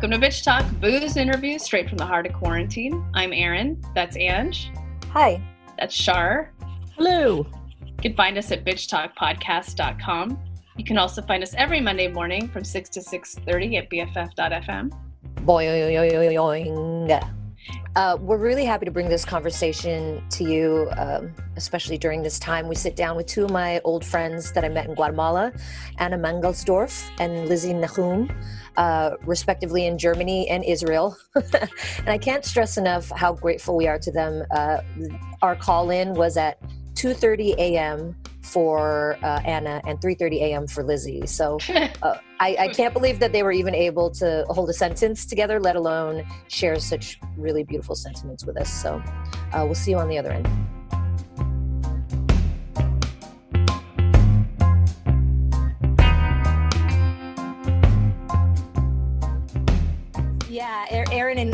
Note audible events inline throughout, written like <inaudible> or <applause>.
Welcome to Bitch Talk, booze interviews straight from the heart of quarantine. I'm Erin. That's Ange. Hi. That's Shar. Hello. You can find us at bitchtalkpodcast.com. You can also find us every Monday morning from 6 to 6.30 at bff.fm. Boing. Uh, we're really happy to bring this conversation to you, um, especially during this time. We sit down with two of my old friends that I met in Guatemala, Anna Mangelsdorf and Lizi Nachum, uh, respectively in Germany and Israel. <laughs> and I can't stress enough how grateful we are to them. Uh, our call in was at 2:30 a.m. for uh, Anna and 3:30 a.m. for Lizi. So <laughs> uh, I, I, can't believe that they were even able to hold a sentence together, let alone share such really beautiful sentiments with us. So uh, we'll see you on the other end.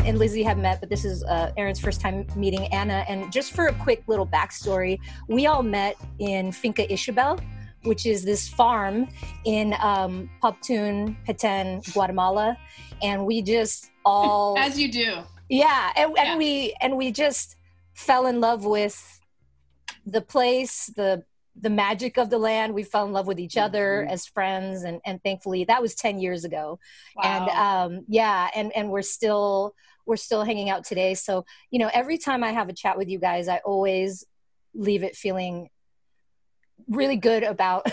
And, Lizi have met, but this is uh, Erin's first time meeting Anna. And just for a quick little backstory, we all met in Finca Isabel, which is this farm in um, Poptún, Petén, Guatemala, and we just all <laughs> as you do, yeah, and, and yeah. we and we just fell in love with the place, the the magic of the land. We fell in love with each other mm-hmm. as friends, and and thankfully that was ten years ago. Wow. And um, yeah, and and we're still we're still hanging out today. So you know, every time I have a chat with you guys, I always leave it feeling really good about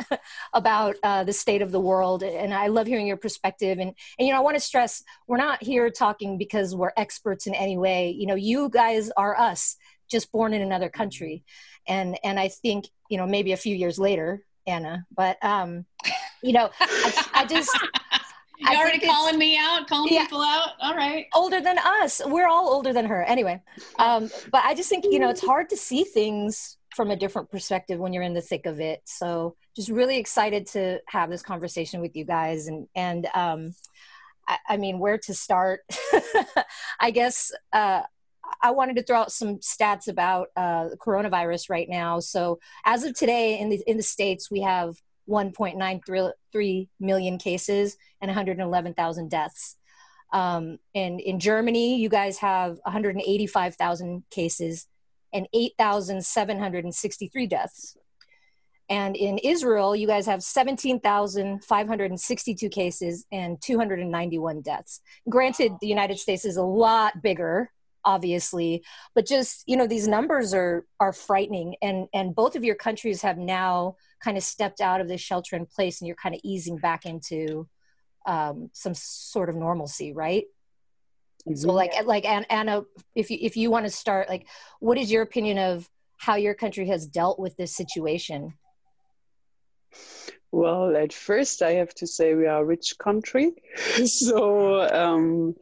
<laughs> about uh, the state of the world. And i love hearing your perspective. And and you know i want to stress we're not here talking because we're experts in any way. You know you guys are us just born in another country. And and i think you know maybe a few years later anna but um you know i, I just you already calling me out calling yeah, people out? All right. Older than us. We're all older than her. Anyway um but i just think you know it's hard to see things from a different perspective when you're in the thick of it. So just really excited to have this conversation with you guys and and um I, I mean where to start? <laughs> I guess uh I wanted to throw out some stats about uh, coronavirus right now. So as of today, in the in the states, we have 1.93 million cases and 111,000 deaths. Um, and in Germany, you guys have 185,000 cases and 8,763 deaths. And in Israel, you guys have 17,562 cases and 291 deaths. Granted, the United States is a lot bigger obviously but just you know these numbers are are frightening and and both of your countries have now kind of stepped out of this shelter in place and you're kind of easing back into um, some sort of normalcy right mm-hmm. so like like and anna if you if you want to start like what is your opinion of how your country has dealt with this situation well, at first, I have to say we are a rich country. <laughs> so, um,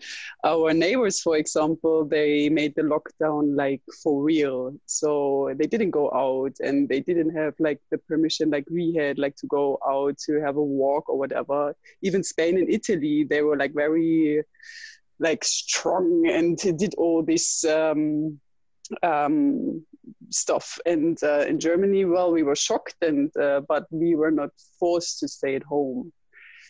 our neighbors, for example, they made the lockdown like for real. So, they didn't go out and they didn't have like the permission like we had, like to go out to have a walk or whatever. Even Spain and Italy, they were like very like strong and did all this um, um, stuff. And uh, in Germany, well, we were shocked, and uh, but we were not forced to stay at home.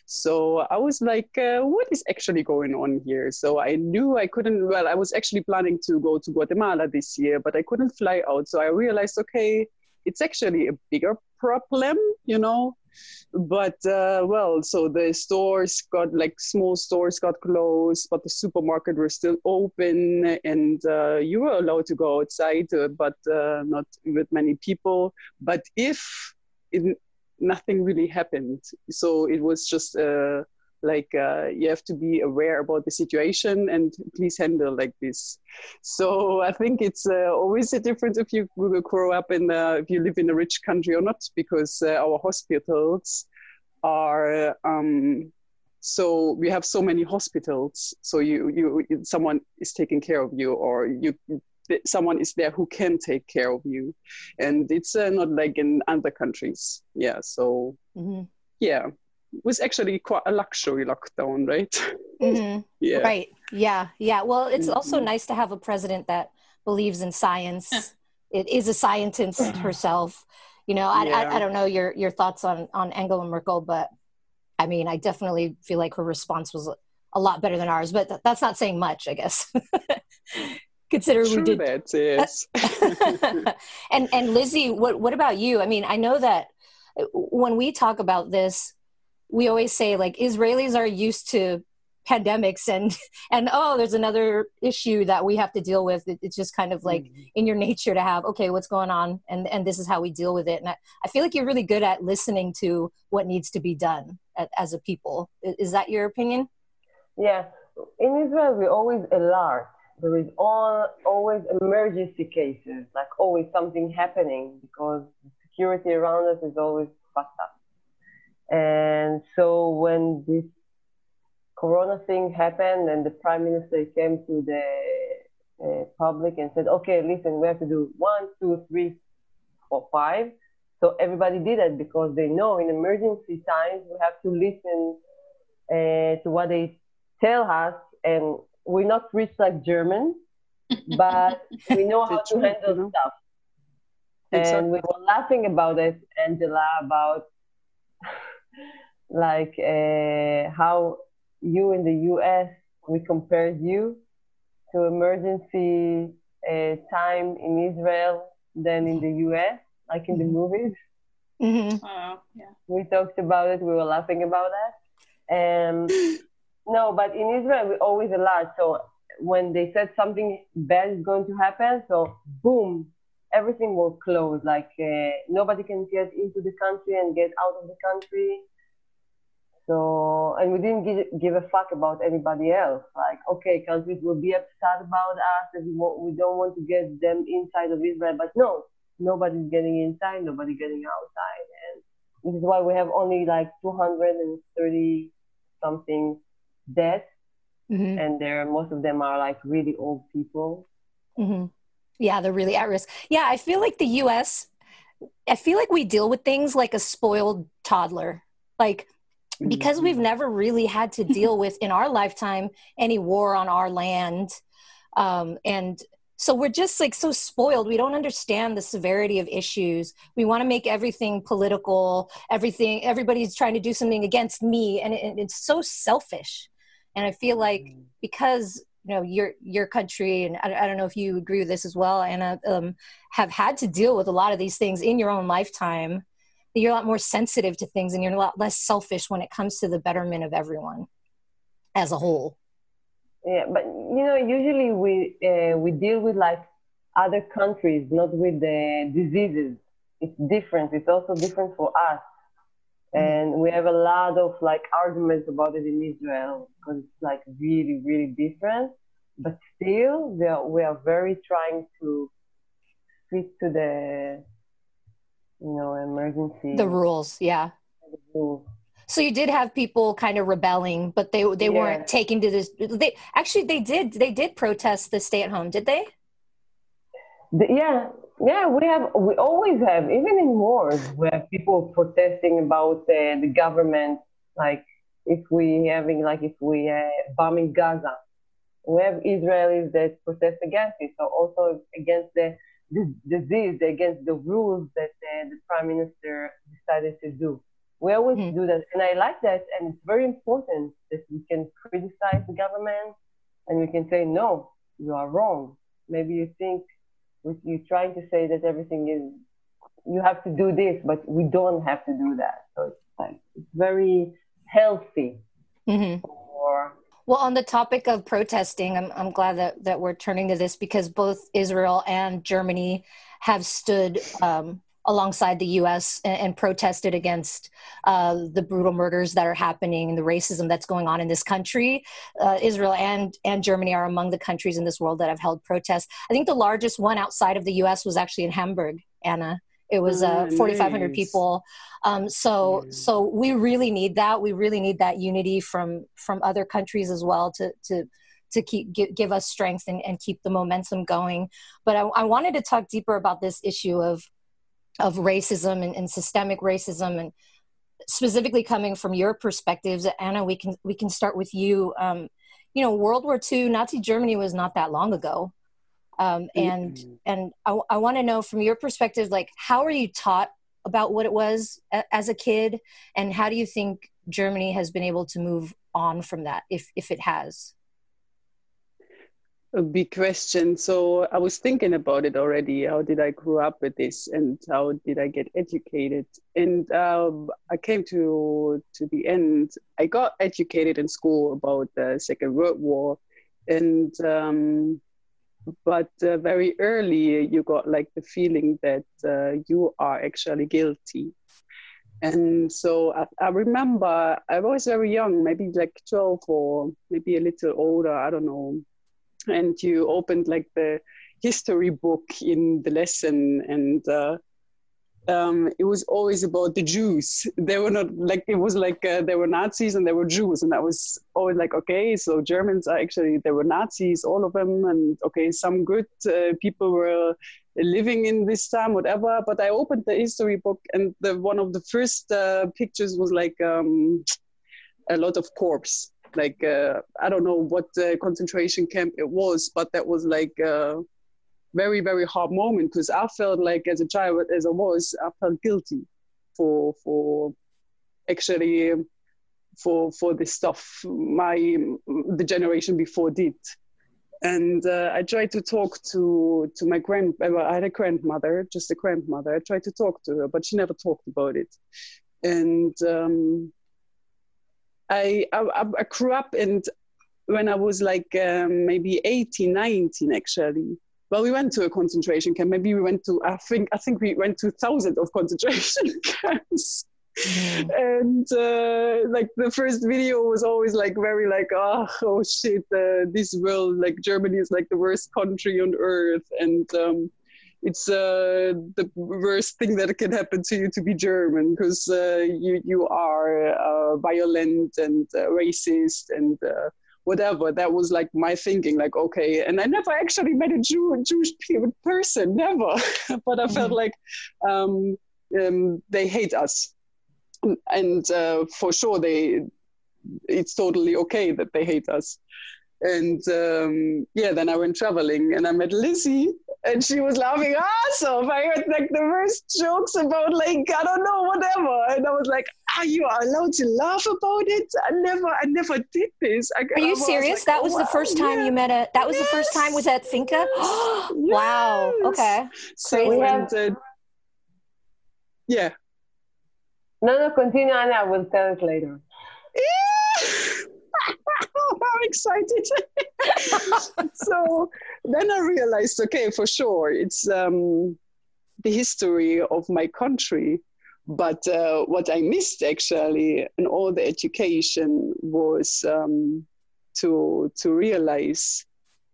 So I was like, uh, what is actually going on here? So I knew I couldn't, well, I was actually planning to go to Guatemala this year, but I couldn't fly out. So I realized, okay, it's actually a bigger problem, you know, but uh, well so the stores got like small stores got closed but the supermarket were still open and uh, you were allowed to go outside uh, but uh, not with many people. But if it, nothing really happened so it was just uh, like uh, you have to be aware about the situation and please handle like this. So i think it's uh, always a difference if you grow up in uh, if you live in a rich country or not because uh, our hospitals are um, so we have so many hospitals. So you you someone is taking care of you or you someone is there who can take care of you. And it's uh, not like in other countries. Yeah so mm-hmm. yeah was actually quite a luxury lockdown, right? <laughs> Mm-hmm. yeah. Right. Yeah. Yeah. Well, it's mm-hmm. also nice to have a president that believes in science. it is a scientist herself. You know, I, yeah. I, I don't know your your thoughts on on Angela Merkel, but I mean, I definitely feel like her response was a lot better than ours, but th- that's not saying much, I guess. <laughs> Consider True we did. that, yes. <laughs> and and Lizi, what what about you? I mean, I know that when we talk about this, we always say like Israelis are used to pandemics and <laughs> and oh there's another issue that we have to deal with. It's just kind of like mm-hmm. in your nature to have okay what's going on? And and this is how we deal with it. And i, I feel like you're really good at listening to what needs to be done at, as a people. Is, is that your opinion? Yeah. In israel we always alert. There is all, always emergency cases like always something happening because security around us is always fucked up and so when this corona thing happened and the prime minister came to the uh, public and said, okay, listen, we have to do one, two, three, four, five. So everybody did it because they know in emergency times we have to listen uh, to what they tell us. And we're not rich like Germans, <laughs> but we know how to handle stuff. Exactly. And we were laughing about it, Angela, about like uh, how you in the US, we compared you to emergency uh, time in Israel than in the US, like in the mm-hmm. movies. Mm-hmm. Oh, yeah. We talked about it. We were laughing about that. And <laughs> no, but in Israel, we always alert. So when they said something bad is going to happen, so boom, everything will close. Like uh, nobody can get into the country and get out of the country. So, and we didn't give, give a fuck about anybody else. Like, okay, countries will be upset about us and we, we don't want to get them inside of Israel. But no, nobody's getting inside, nobody getting outside. And this is why we have only like 230 something deaths. Mm-hmm. And there, most of them are like really old people. Mm-hmm. Yeah, they're really at risk. Yeah, I feel like the US, I feel like we deal with things like a spoiled toddler. Like, because we've mm-hmm. never really had to deal <laughs> with in our lifetime any war on our land um, and so we're just like so spoiled we don't understand the severity of issues we want to make everything political everything everybody's trying to do something against me and it, it's so selfish and i feel like mm. because you know your your country and I, I, don't know if you agree with this as well anna um, have had to deal with a lot of these things in your own lifetime. You're a lot more sensitive to things and you're a lot less selfish when it comes to the betterment of everyone as a whole. Yeah but you know usually we uh, we deal with like other countries not with the diseases. It's different. It's also different for us. Mm-hmm. and we have a lot of like arguments about it in israel because it's like really really different but still we are, we are very trying to fit to the you know, emergency. The rules, yeah. The rules. So you did have people kind of rebelling, but they they yeah. weren't taking to this. They actually they did they did protest the stay at home, did they? The, yeah, yeah. We have we always have even in wars we have people protesting about uh, the government. Like if we having like if we uh, bombing Gaza, we have Israelis that protest against it. So also against the this disease against the rules that uh, the prime minister decided to do. We always mm-hmm. do that, and I like that, and it's very important that we can criticize the government and we can say, no, you are wrong. Maybe you think you're trying to say that everything is you have to do this, but we don't have to do that. So it's like it's very healthy mm-hmm. for well, on the topic of protesting, I'm, I'm glad that, that we're turning to this because both Israel and Germany have stood um, alongside the U.S. and, and protested against uh, the brutal murders that are happening and the racism that's going on in this country. Uh, Israel and and Germany are among the countries in this world that have held protests. I think the largest one outside of the U.S. was actually in Hamburg, Anna. It was uh, 4,500 nice. people. Um, so mm. so we really need that. We really need that unity from from other countries as well to to to keep give, give us strength and, and keep the momentum going. But I, I wanted to talk deeper about this issue of of racism and, and systemic racism and specifically coming from your perspectives anna we can we can start with you. Um, you know world war ii nazi germany was not that long ago. Um, and mm-hmm. and I, I want to know from your perspective like how are you taught about what it was a, as a kid? And how do you think germany has been able to move on from that if if it has a big question. So I was thinking about it already. How did I grow up with this, and how did I get educated? And um, I came to to the end. I got educated in school about the Second World War, and um, but uh, very early you got like the feeling that uh, you are actually guilty. And so I, I remember I was very young, maybe like 12 or maybe a little older, I don't know, and you opened like the history book in the lesson and uh, um, it was always about the Jews. They were not like it was like uh, they were Nazis and they were Jews, and I was always like, okay, so Germans are actually they were Nazis, all of them, and okay, some good uh, people were living in this time, whatever. But I opened the history book, and the one of the first uh, pictures was like um, a lot of corpse, like uh, I don't know what concentration camp it was, but that was like a very very hard moment because I felt like as a child as I was, I felt guilty for for actually for for this stuff my the generation before did and uh, I tried to talk to to my grand. I had a grandmother, just a grandmother. I tried to talk to her, but she never talked about it. And um, I, I, I grew up and when I was like um, maybe 18, 19 actually. Well, we went to a concentration camp. Maybe we went to, I think, I think we went to thousands of concentration <laughs> camps. Mm. And uh, like the first video was always like very like, oh, oh shit, uh, this world, like Germany is like the worst country on earth. And um, it's uh, the worst thing that can happen to you to be German because uh, you you are uh, violent and uh, racist and uh, whatever. That was like my thinking, like okay. And I never actually met a Jew Jewish person, never. <laughs> but I felt mm-hmm. like um, um, they hate us, and uh, for sure they. It's totally okay that they hate us and um, yeah, then I went traveling and I met Lizi and she was laughing ass off. I heard like the worst jokes about like I don't know whatever, and I was like, "Are you allowed to laugh about it?" I never, I never did this. I, Are you I serious? like, that was oh, the first time yeah. you met a. That was yes. the first time was at Finca. Yes. wow. Okay. So we have. Uh, yeah. No, no, continue, Anna. I will tell it later. I'm excited. <laughs> so then I realized, okay, for sure, it's um, the history of my country. But uh, what I missed actually in all the education was um, to to realize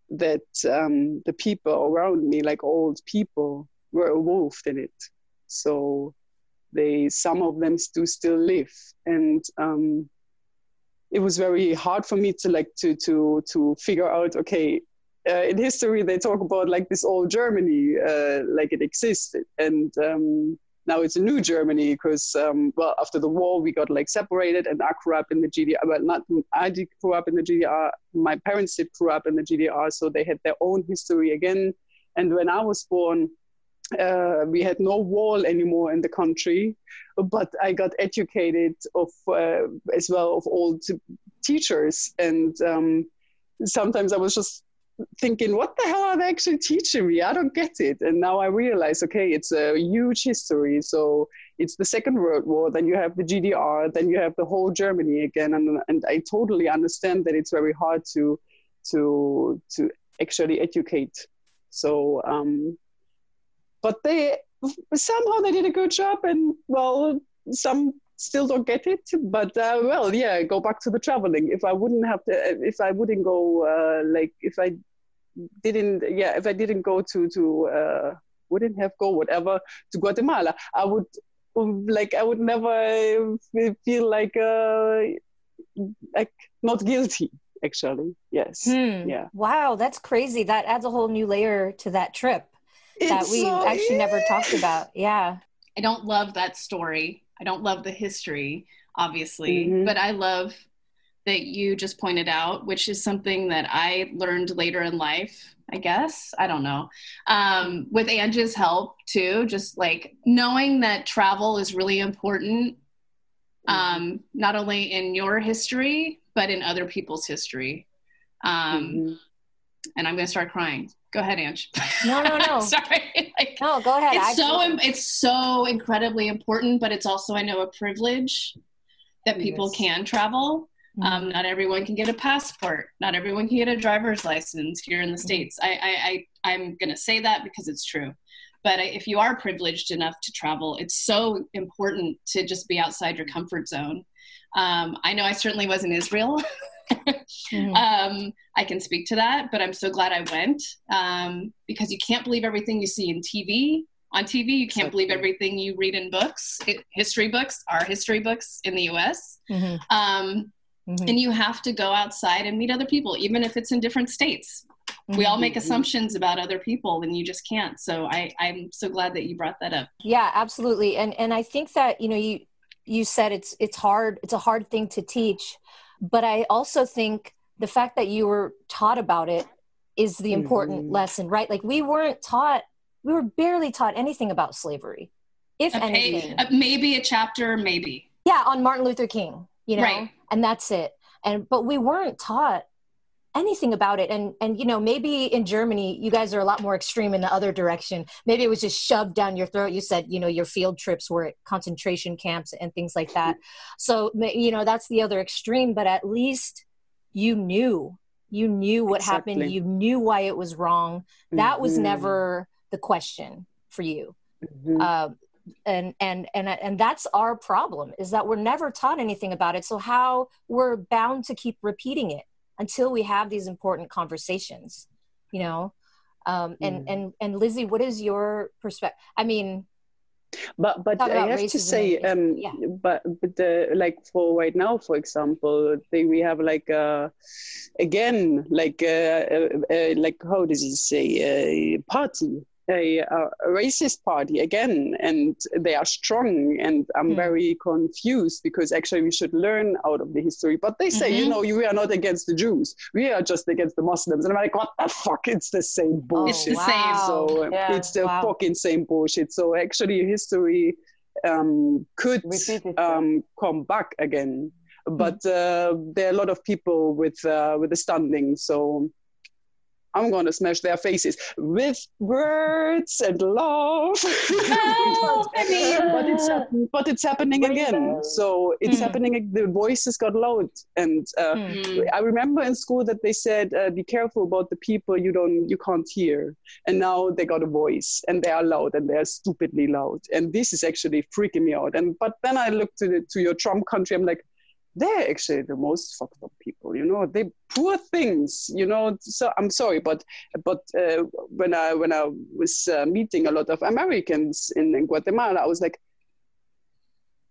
that um, the people around me, like old people, were involved in it. So they, some of them do still live, and um, it was very hard for me to like to to to figure out okay uh, in history they talk about like this old germany uh, like it existed. And um, now it's a new germany because um, well after the war we got like separated and i grew up in the gdr but not i did grow up in the gdr my parents did grow up in the gdr so they had their own history again. And when i was born uh, we had no wall anymore in the country, but I got educated of uh, as well of old teachers, and um, sometimes I was just thinking, what the hell are they actually teaching me? I don't get it. And now I realize, okay, it's a huge history. So it's the Second World War, then you have the GDR, then you have the whole Germany again, and and I totally understand that it's very hard to to to actually educate. So um, but they somehow they did a good job and well some still don't get it. But uh, well yeah go back to the traveling. If i wouldn't have to if i wouldn't go uh, like if i didn't yeah if i didn't go to to uh, wouldn't have go whatever to guatemala i would like i would never feel like uh like not guilty actually. Yes. Hmm. yeah. Wow that's crazy. That adds a whole new layer to that trip that we so, actually yeah. never talked about. Yeah. I don't love that story. I don't love the history, obviously, mm-hmm. but I love that you just pointed out, which is something that I learned later in life, I guess. I don't know. Um, with Angie's help, too, just like knowing that travel is really important, mm-hmm. um, not only in your history, but in other people's history. Um, mm-hmm. And I'm going to start crying. Go ahead, Ange. No, no, no. <laughs> Sorry. <laughs> Like, no, go ahead. It's so it's so incredibly important, but it's also I know a privilege that people yes. can travel. Mm-hmm. Um, not everyone can get a passport. Not everyone can get a driver's license here in the mm-hmm. states. I, I, I I'm going to say that because it's true. But if you are privileged enough to travel, it's so important to just be outside your comfort zone. Um, I know I certainly was in Israel. <laughs> mm-hmm. um, I can speak to that, but I'm so glad I went um, because you can't believe everything you see in TV. On TV, you can't believe everything you read in books, history books, are history books in the US. Mm-hmm. Um, mm-hmm. And you have to go outside and meet other people, even if it's in different states. We all make mm-hmm. assumptions about other people, and you just can't. So I, I'm so glad that you brought that up. Yeah, absolutely. And and I think that you know you you said it's it's hard. It's a hard thing to teach but I also think the fact that you were taught about it is the important mm-hmm. lesson, right? Like we weren't taught, we were barely taught anything about slavery, if a anything. Uh, maybe a chapter, maybe. Yeah, on Martin Luther King, you know, right. and that's it. And but we weren't taught anything about it. And and you know maybe in germany you guys are a lot more extreme in the other direction. Maybe it was just shoved down your throat. You said you know your field trips were at concentration camps and things like that. So you know that's the other extreme but at least you knew. You knew what exactly. happened you knew why it was wrong. That mm-hmm. was never the question for you. Mm-hmm. uh, and and and and that's our problem is that we're never taught anything about it. So how we're bound to keep repeating it until we have these important conversations you know um, and mm. and and lizi what is your perspective i mean but but i have to say um yeah. but but the like for right now for example they, we have like uh again like uh, uh, uh like how does he say a party a, a, racist party again, and they are strong. And I'm mm. very confused because actually we should learn out of the history. But they say, mm-hmm. you know, we are not against the Jews; we are just against the Muslims. And I'm like, what the fuck? It's the same bullshit. Oh, wow. So yeah. it's the wow. fucking same bullshit. So actually, history um, could um, come back again. But uh, there are a lot of people with uh, with the standing. So I'm going to smash their faces with words and love. but, <laughs> but, it's but it's happening again. So it's mm. happening. The voices got loud, and uh, mm. I remember in school that they said, uh, "Be careful about the people you don't you can't hear." And now they got a voice, and they are loud, and they are stupidly loud. And this is actually freaking me out. And but then I look to the, to your Trump country. I'm like, they're actually the most fucked up people you know they poor things you know so i'm sorry but but uh, when i when i was uh, meeting a lot of americans in, in guatemala i was like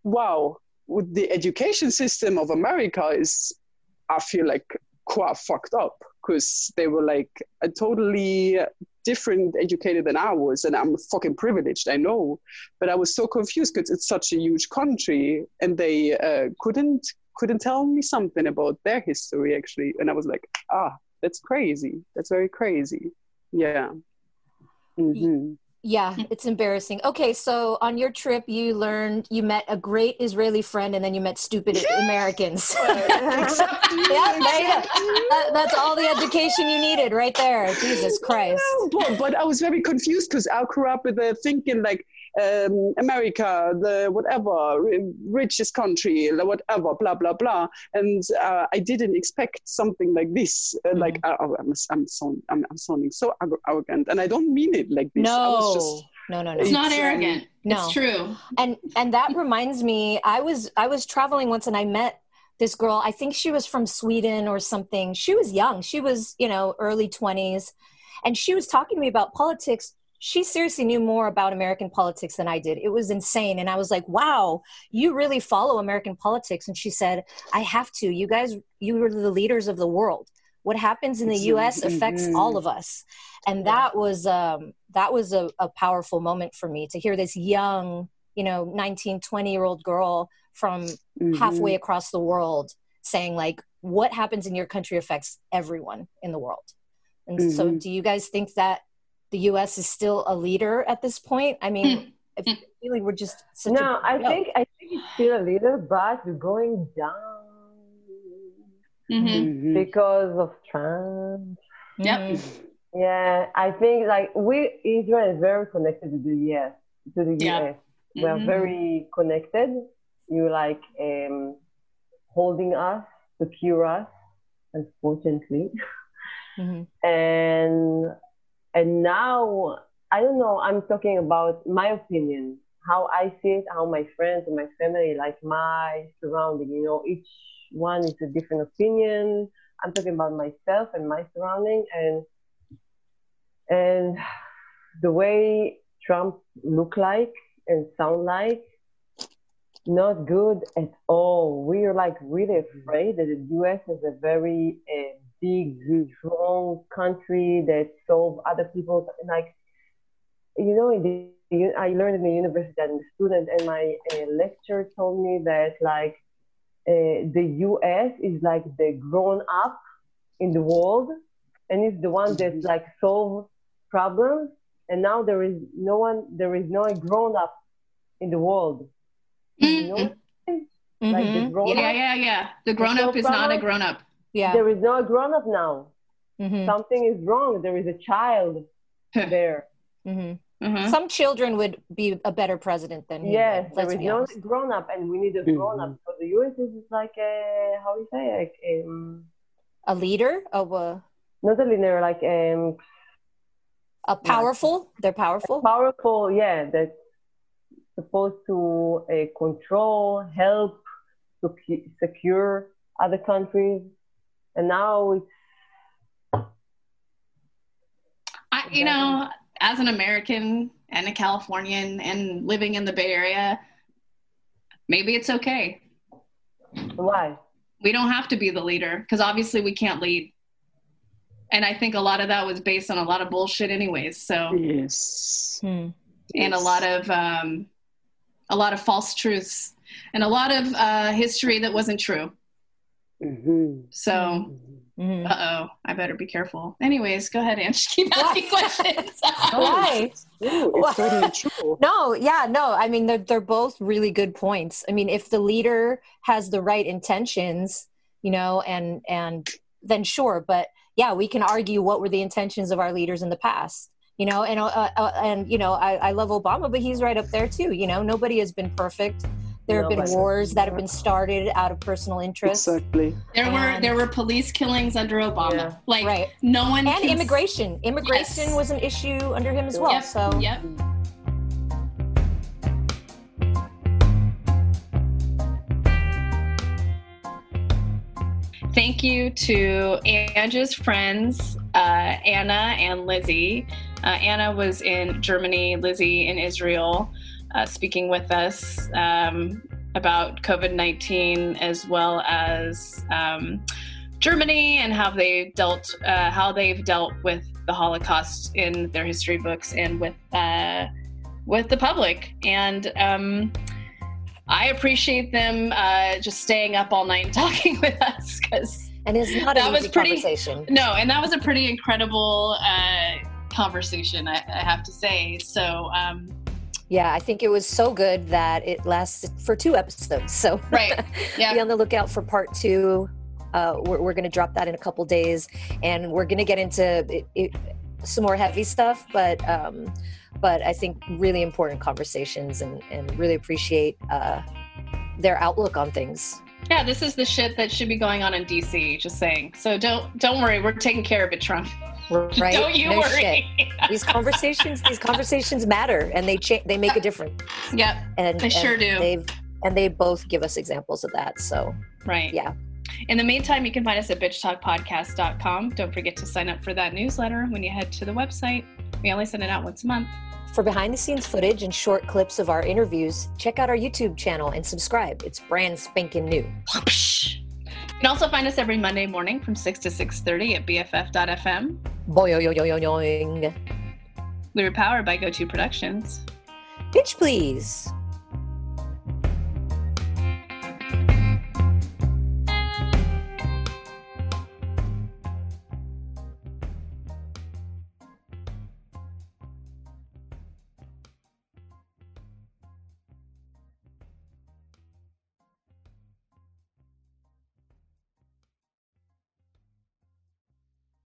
wow the education system of america is i feel like quite fucked up because they were like a totally different educated than I was, and I'm fucking privileged, I know. But I was so confused because it's such a huge country, and they uh, couldn't couldn't tell me something about their history actually. And i was like ah that's crazy. That's very crazy. Yeah. Mm-hmm. yeah it's embarrassing. Okay so on your trip you learned you met a great israeli friend and then you met stupid americans. <laughs> <laughs> Yeah, that, that's all the education you needed right there. Jesus christ. but, but i was very confused because i grew up with the thinking like um, America, the whatever, richest country, whatever, blah, blah, blah. And uh, I didn't expect something like this. Uh, mm-hmm. Like, uh, I'm, I'm, so, I'm, I'm sounding so arrogant. And I don't mean it like this. No. Just, no, no, no. It's, it's not arrogant. Um, no. It's true. And and that reminds me, I was I was traveling once and I met this girl. I think she was from Sweden or something. She was young. She was, you know, early 20s. And she was talking to me about politics she seriously knew more about American politics than I did. It was insane. And I was like, wow, you really follow American politics. And she said, I have to. You guys, you are the leaders of the world. What happens in the US affects mm-hmm. all of us. And that was um, that was a, a powerful moment for me to hear this young, you know, 19, 20 year old girl from mm-hmm. halfway across the world saying like what happens in your country affects everyone in the world. And mm-hmm. so do you guys think that the U.S. is still a leader at this point? I mean, mm. really we're just no. I think I think it's still a leader, but we're going down. Mm-hmm. mm-hmm. because of Trump. Yep. Mm-hmm. Yeah, I think like we Israel is very connected to the US. To the Yeah. US, we are Mhm. very connected. You like um, holding us, secure us, unfortunately. Mhm. and and now I don't know. I'm talking about my opinion, how I see it, how my friends and my family, like my surrounding. You know, each one is a different opinion. I'm talking about myself and my surrounding, and and the way Trump look like and sound like. Not good at all. We are like really afraid that the U.S. is a very uh, big, strong country that solve other people. Like, you know, in the, I learned in the university that I'm a student, and my uh, lecturer told me that like uh, the U.S. is like the grown up in the world, and it's the one that like solve problems. And now there is no one, there is no grown up in the world. You know, like the Mhm. grown Yeah, up. yeah, yeah. The grown up is not a grown up. Yeah. There is no grown up now. Mhm. Something is wrong. There is a child <laughs> there. Mhm. Mhm. Some children would be a better president than he. Yes, would, there let's is be no honest. grown up, and we need a grown up. So the US is like a how you say like um, A leader of a, not a linear like um a powerful. They're powerful. powerful. Yeah, that's supposed to uh, control, help, to secure other countries, and now it's I, you know, as an American and a Californian and living in the Bay Area, maybe it's okay. why. We don't have to be the leader because obviously we can't lead. And I think a lot of that was based on a lot of bullshit, anyways. So, Yes. Hmm. and a lot of um, a lot of false truths and a lot of uh, history that wasn't true. Mhm. So, Mhm. uh oh, I better be careful. Anyways, go ahead, Ange. <laughs> Keep asking questions. <laughs> Why? True, it's totally true. No, yeah, no. I mean, they're they're both really good points. I mean, if the leader has the right intentions, you know, and and then sure. But yeah, we can argue what were the intentions of our leaders in the past, you know. And uh, uh, and you know, I, I love Obama, but he's right up there too. You know, nobody has been perfect. There have been wars that have been started out of personal interest, Exactly. There were there were police killings under Obama. Yeah. Like right? no one And can- immigration. Immigration Yes. was an issue under him as well. Yep, So yep. Thank you to Ange's friends, uh, Anna and Lizi. Uh, Anna was in Germany, Lizi in Israel, uh, speaking with us um, about COVID 19 as well as um, Germany and how they dealt, uh, how they've dealt with the Holocaust in their history books and with uh, with the public. And um, I appreciate them uh, just staying up all night and <laughs> talking with us because and it's not That was pretty- conversation. no, and that was a pretty incredible uh, conversation, I, I have to say. So, um, Yeah, I think it was so good that it lasted for two episodes. So <laughs> right, yeah. be on the lookout for part two. Uh, we're we're going to drop that in a couple days, and we're going to get into it, it, some more heavy stuff. But um, but I think really important conversations, and and really appreciate uh, their outlook on things. yeah, this is the shit that should be going on in DC. Just saying. So don't don't worry, we're taking care of it, Trump. Right? <laughs> Don't you No worry. shit. These conversations, these conversations matter, and they cha- they make a difference. yep, And They and sure do. They've and they both give us examples of that. So right. Yeah. In the meantime, you can find us at bitchtalkpodcast.com. Don't forget to sign up for that newsletter when you head to the website. We only send it out once a month. For behind the scenes footage and short clips of our interviews, check out our YouTube channel and subscribe. It's brand spanking new. You can also find us every Monday morning from 6 to 6.30 at bff.fm. Boing. We were powered by GoTo Productions. Bitch, please.